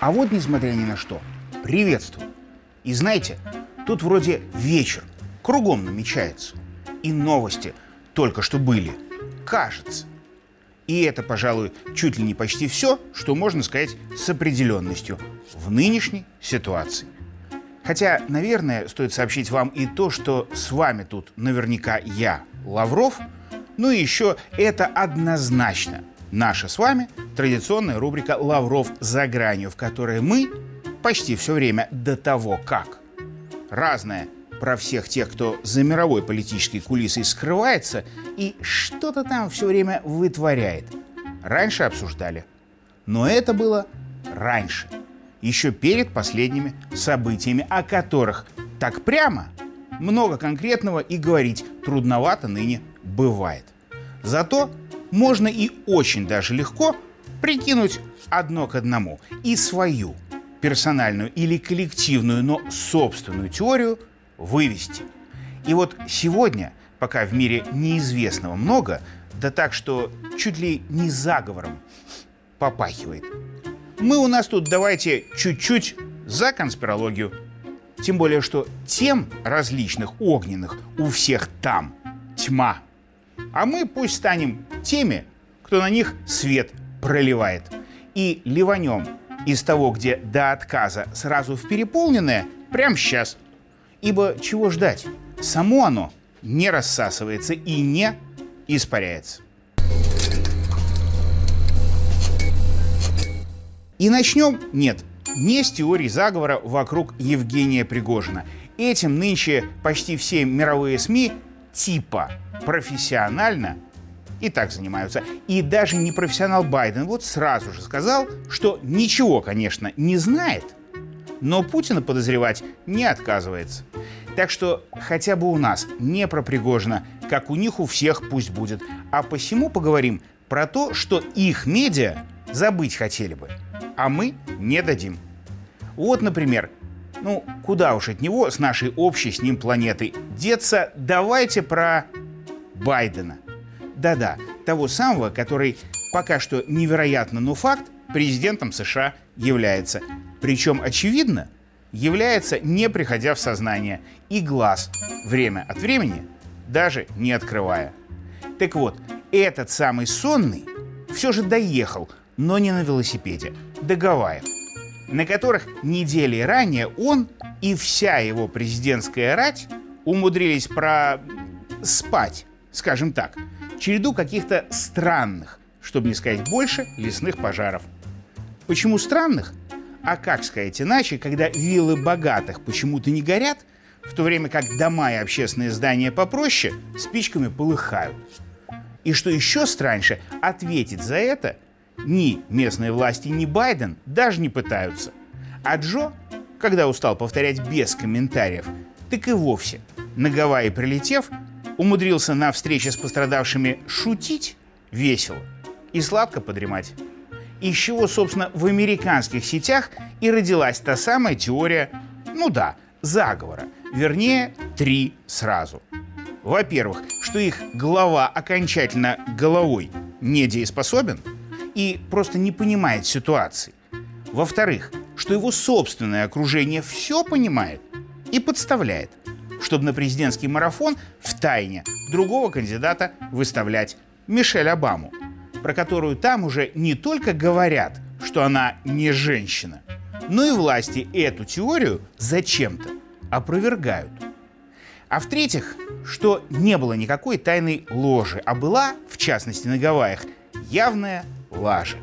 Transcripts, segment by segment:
А вот, несмотря ни на что, приветствую. И знаете, тут вроде вечер, кругом намечается. И новости только что были. Кажется. И это, пожалуй, чуть ли не почти все, что можно сказать с определенностью в нынешней ситуации. Хотя, наверное, стоит сообщить вам и то, что с вами тут наверняка я, Лавров, ну и еще это однозначно наша с вами традиционная рубрика «Лавров за гранью», в которой мы почти все время до того как. Разное про всех тех, кто за мировой политической кулисой скрывается и что-то там все время вытворяет. Раньше обсуждали. Но это было раньше. Еще перед последними событиями, о которых так прямо много конкретного и говорить трудновато ныне бывает. Зато можно и очень даже легко прикинуть одно к одному и свою персональную или коллективную, но собственную теорию вывести. И вот сегодня, пока в мире неизвестного много, да так, что чуть ли не заговором попахивает, мы у нас тут давайте чуть-чуть за конспирологию. Тем более, что тем различных огненных у всех там тьма. А мы пусть станем теми, кто на них свет проливает. И ливанем из того, где до отказа сразу в переполненное, прямо сейчас. Ибо чего ждать? Само оно не рассасывается и не испаряется. И начнем, нет, не с теории заговора вокруг Евгения Пригожина. Этим нынче почти все мировые СМИ типа профессионально и так занимаются. И даже не профессионал Байден вот сразу же сказал, что ничего, конечно, не знает, но Путина подозревать не отказывается. Так что хотя бы у нас не про Пригожина, как у них у всех пусть будет, а посему поговорим про то, что их медиа забыть хотели бы, а мы не дадим. Вот, например, ну, куда уж от него с нашей общей с ним планетой деться, давайте про Байдена. Да-да, того самого, который пока что невероятно, но факт, президентом США является. Причем, очевидно, является не приходя в сознание и глаз время от времени даже не открывая. Так вот, этот самый сонный все же доехал, но не на велосипеде, до Гавайев, на которых недели ранее он и вся его президентская рать умудрились про спать скажем так, череду каких-то странных, чтобы не сказать больше, лесных пожаров. Почему странных? А как сказать иначе, когда виллы богатых почему-то не горят, в то время как дома и общественные здания попроще спичками полыхают? И что еще страньше, ответить за это ни местные власти, ни Байден даже не пытаются. А Джо, когда устал повторять без комментариев, так и вовсе, на Гавайи прилетев, умудрился на встрече с пострадавшими шутить весело и сладко подремать. Из чего, собственно, в американских сетях и родилась та самая теория, ну да, заговора, вернее, три сразу. Во-первых, что их глава окончательно головой недееспособен и просто не понимает ситуации. Во-вторых, что его собственное окружение все понимает и подставляет чтобы на президентский марафон в тайне другого кандидата выставлять Мишель Обаму, про которую там уже не только говорят, что она не женщина, но и власти эту теорию зачем-то опровергают. А в-третьих, что не было никакой тайной ложи, а была, в частности на Гавайях, явная лажа.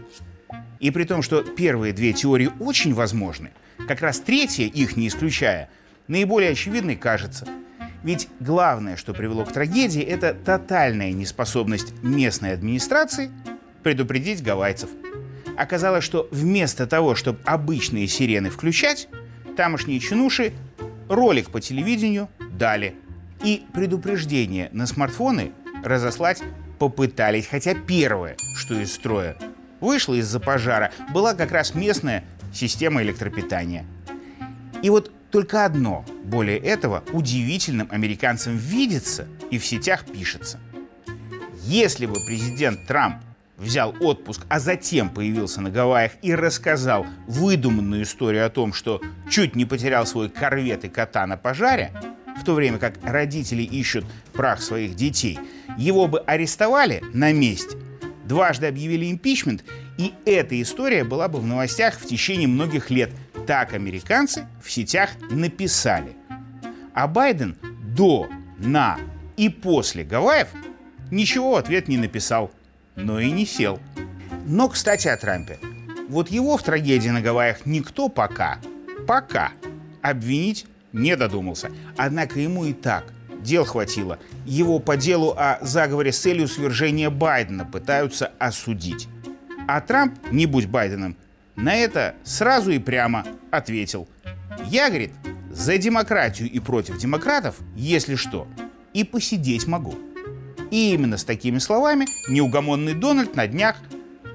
И при том, что первые две теории очень возможны, как раз третья, их не исключая, наиболее очевидной кажется. Ведь главное, что привело к трагедии, это тотальная неспособность местной администрации предупредить гавайцев. Оказалось, что вместо того, чтобы обычные сирены включать, тамошние чинуши ролик по телевидению дали. И предупреждение на смартфоны разослать попытались. Хотя первое, что из строя вышло из-за пожара, была как раз местная система электропитания. И вот только одно, более этого, удивительным американцам видится и в сетях пишется. Если бы президент Трамп взял отпуск, а затем появился на Гавайях и рассказал выдуманную историю о том, что чуть не потерял свой корвет и кота на пожаре, в то время как родители ищут прах своих детей, его бы арестовали на месте, дважды объявили импичмент, и эта история была бы в новостях в течение многих лет. Так американцы в сетях написали. А Байден до, на и после Гавайев ничего в ответ не написал но и не сел. Но, кстати, о Трампе. Вот его в трагедии на Гавайях никто пока, пока обвинить не додумался. Однако ему и так дел хватило. Его по делу о заговоре с целью свержения Байдена пытаются осудить. А Трамп, не будь Байденом, на это сразу и прямо ответил. Я, говорит, за демократию и против демократов, если что, и посидеть могу. И именно с такими словами неугомонный Дональд на днях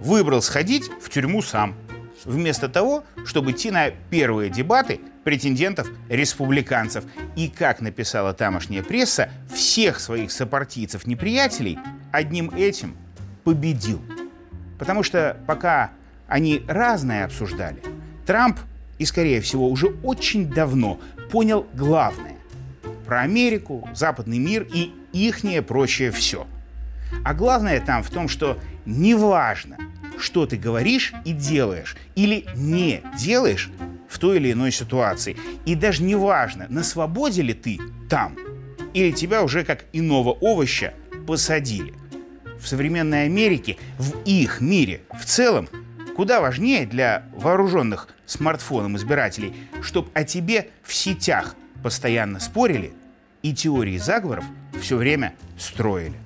выбрал сходить в тюрьму сам, вместо того, чтобы идти на первые дебаты претендентов-республиканцев. И, как написала тамошняя пресса, всех своих сопартийцев-неприятелей одним этим победил. Потому что пока они разное обсуждали, Трамп, и скорее всего уже очень давно, понял главное про Америку, западный мир и ихнее прочее все. А главное там в том, что неважно, что ты говоришь и делаешь, или не делаешь в той или иной ситуации. И даже неважно, на свободе ли ты там, или тебя уже как иного овоща посадили. В современной Америке, в их мире в целом, куда важнее для вооруженных смартфоном избирателей, чтобы о тебе в сетях постоянно спорили и теории заговоров все время строили.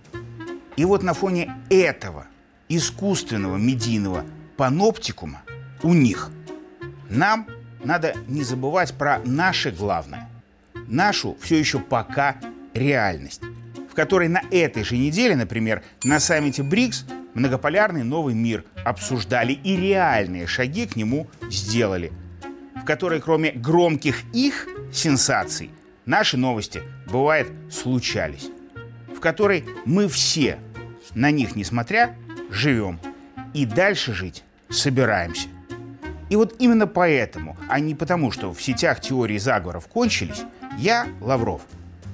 И вот на фоне этого искусственного медийного паноптикума у них нам надо не забывать про наше главное, нашу все еще пока реальность, в которой на этой же неделе, например, на саммите БРИКС многополярный новый мир обсуждали и реальные шаги к нему сделали, в которой кроме громких их сенсаций наши новости, бывает, случались, в которой мы все, на них несмотря, живем и дальше жить собираемся. И вот именно поэтому, а не потому, что в сетях теории заговоров кончились, я, Лавров,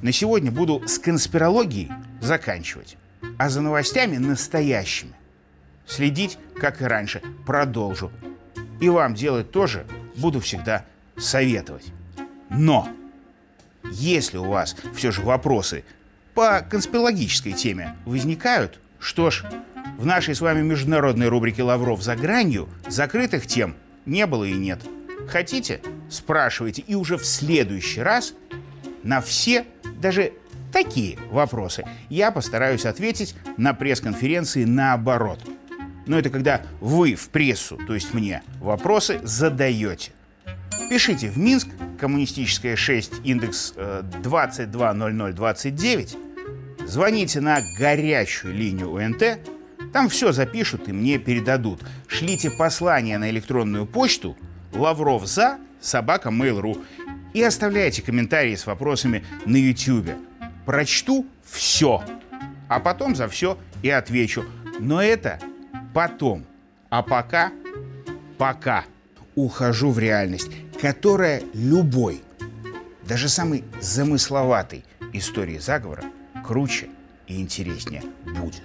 на сегодня буду с конспирологией заканчивать, а за новостями настоящими. Следить, как и раньше, продолжу. И вам делать тоже буду всегда советовать. Но если у вас все же вопросы по конспирологической теме возникают, что ж, в нашей с вами международной рубрике «Лавров за гранью» закрытых тем не было и нет. Хотите? Спрашивайте. И уже в следующий раз на все, даже такие вопросы я постараюсь ответить на пресс-конференции наоборот. Но это когда вы в прессу, то есть мне, вопросы задаете. Пишите в Минск, коммунистическая 6, индекс 220029. Э, Звоните на горячую линию УНТ. Там все запишут и мне передадут. Шлите послание на электронную почту Лавров за собака Mail.ru и оставляйте комментарии с вопросами на YouTube. Прочту все, а потом за все и отвечу. Но это потом. А пока, пока ухожу в реальность которая любой, даже самый замысловатый истории заговора круче и интереснее будет.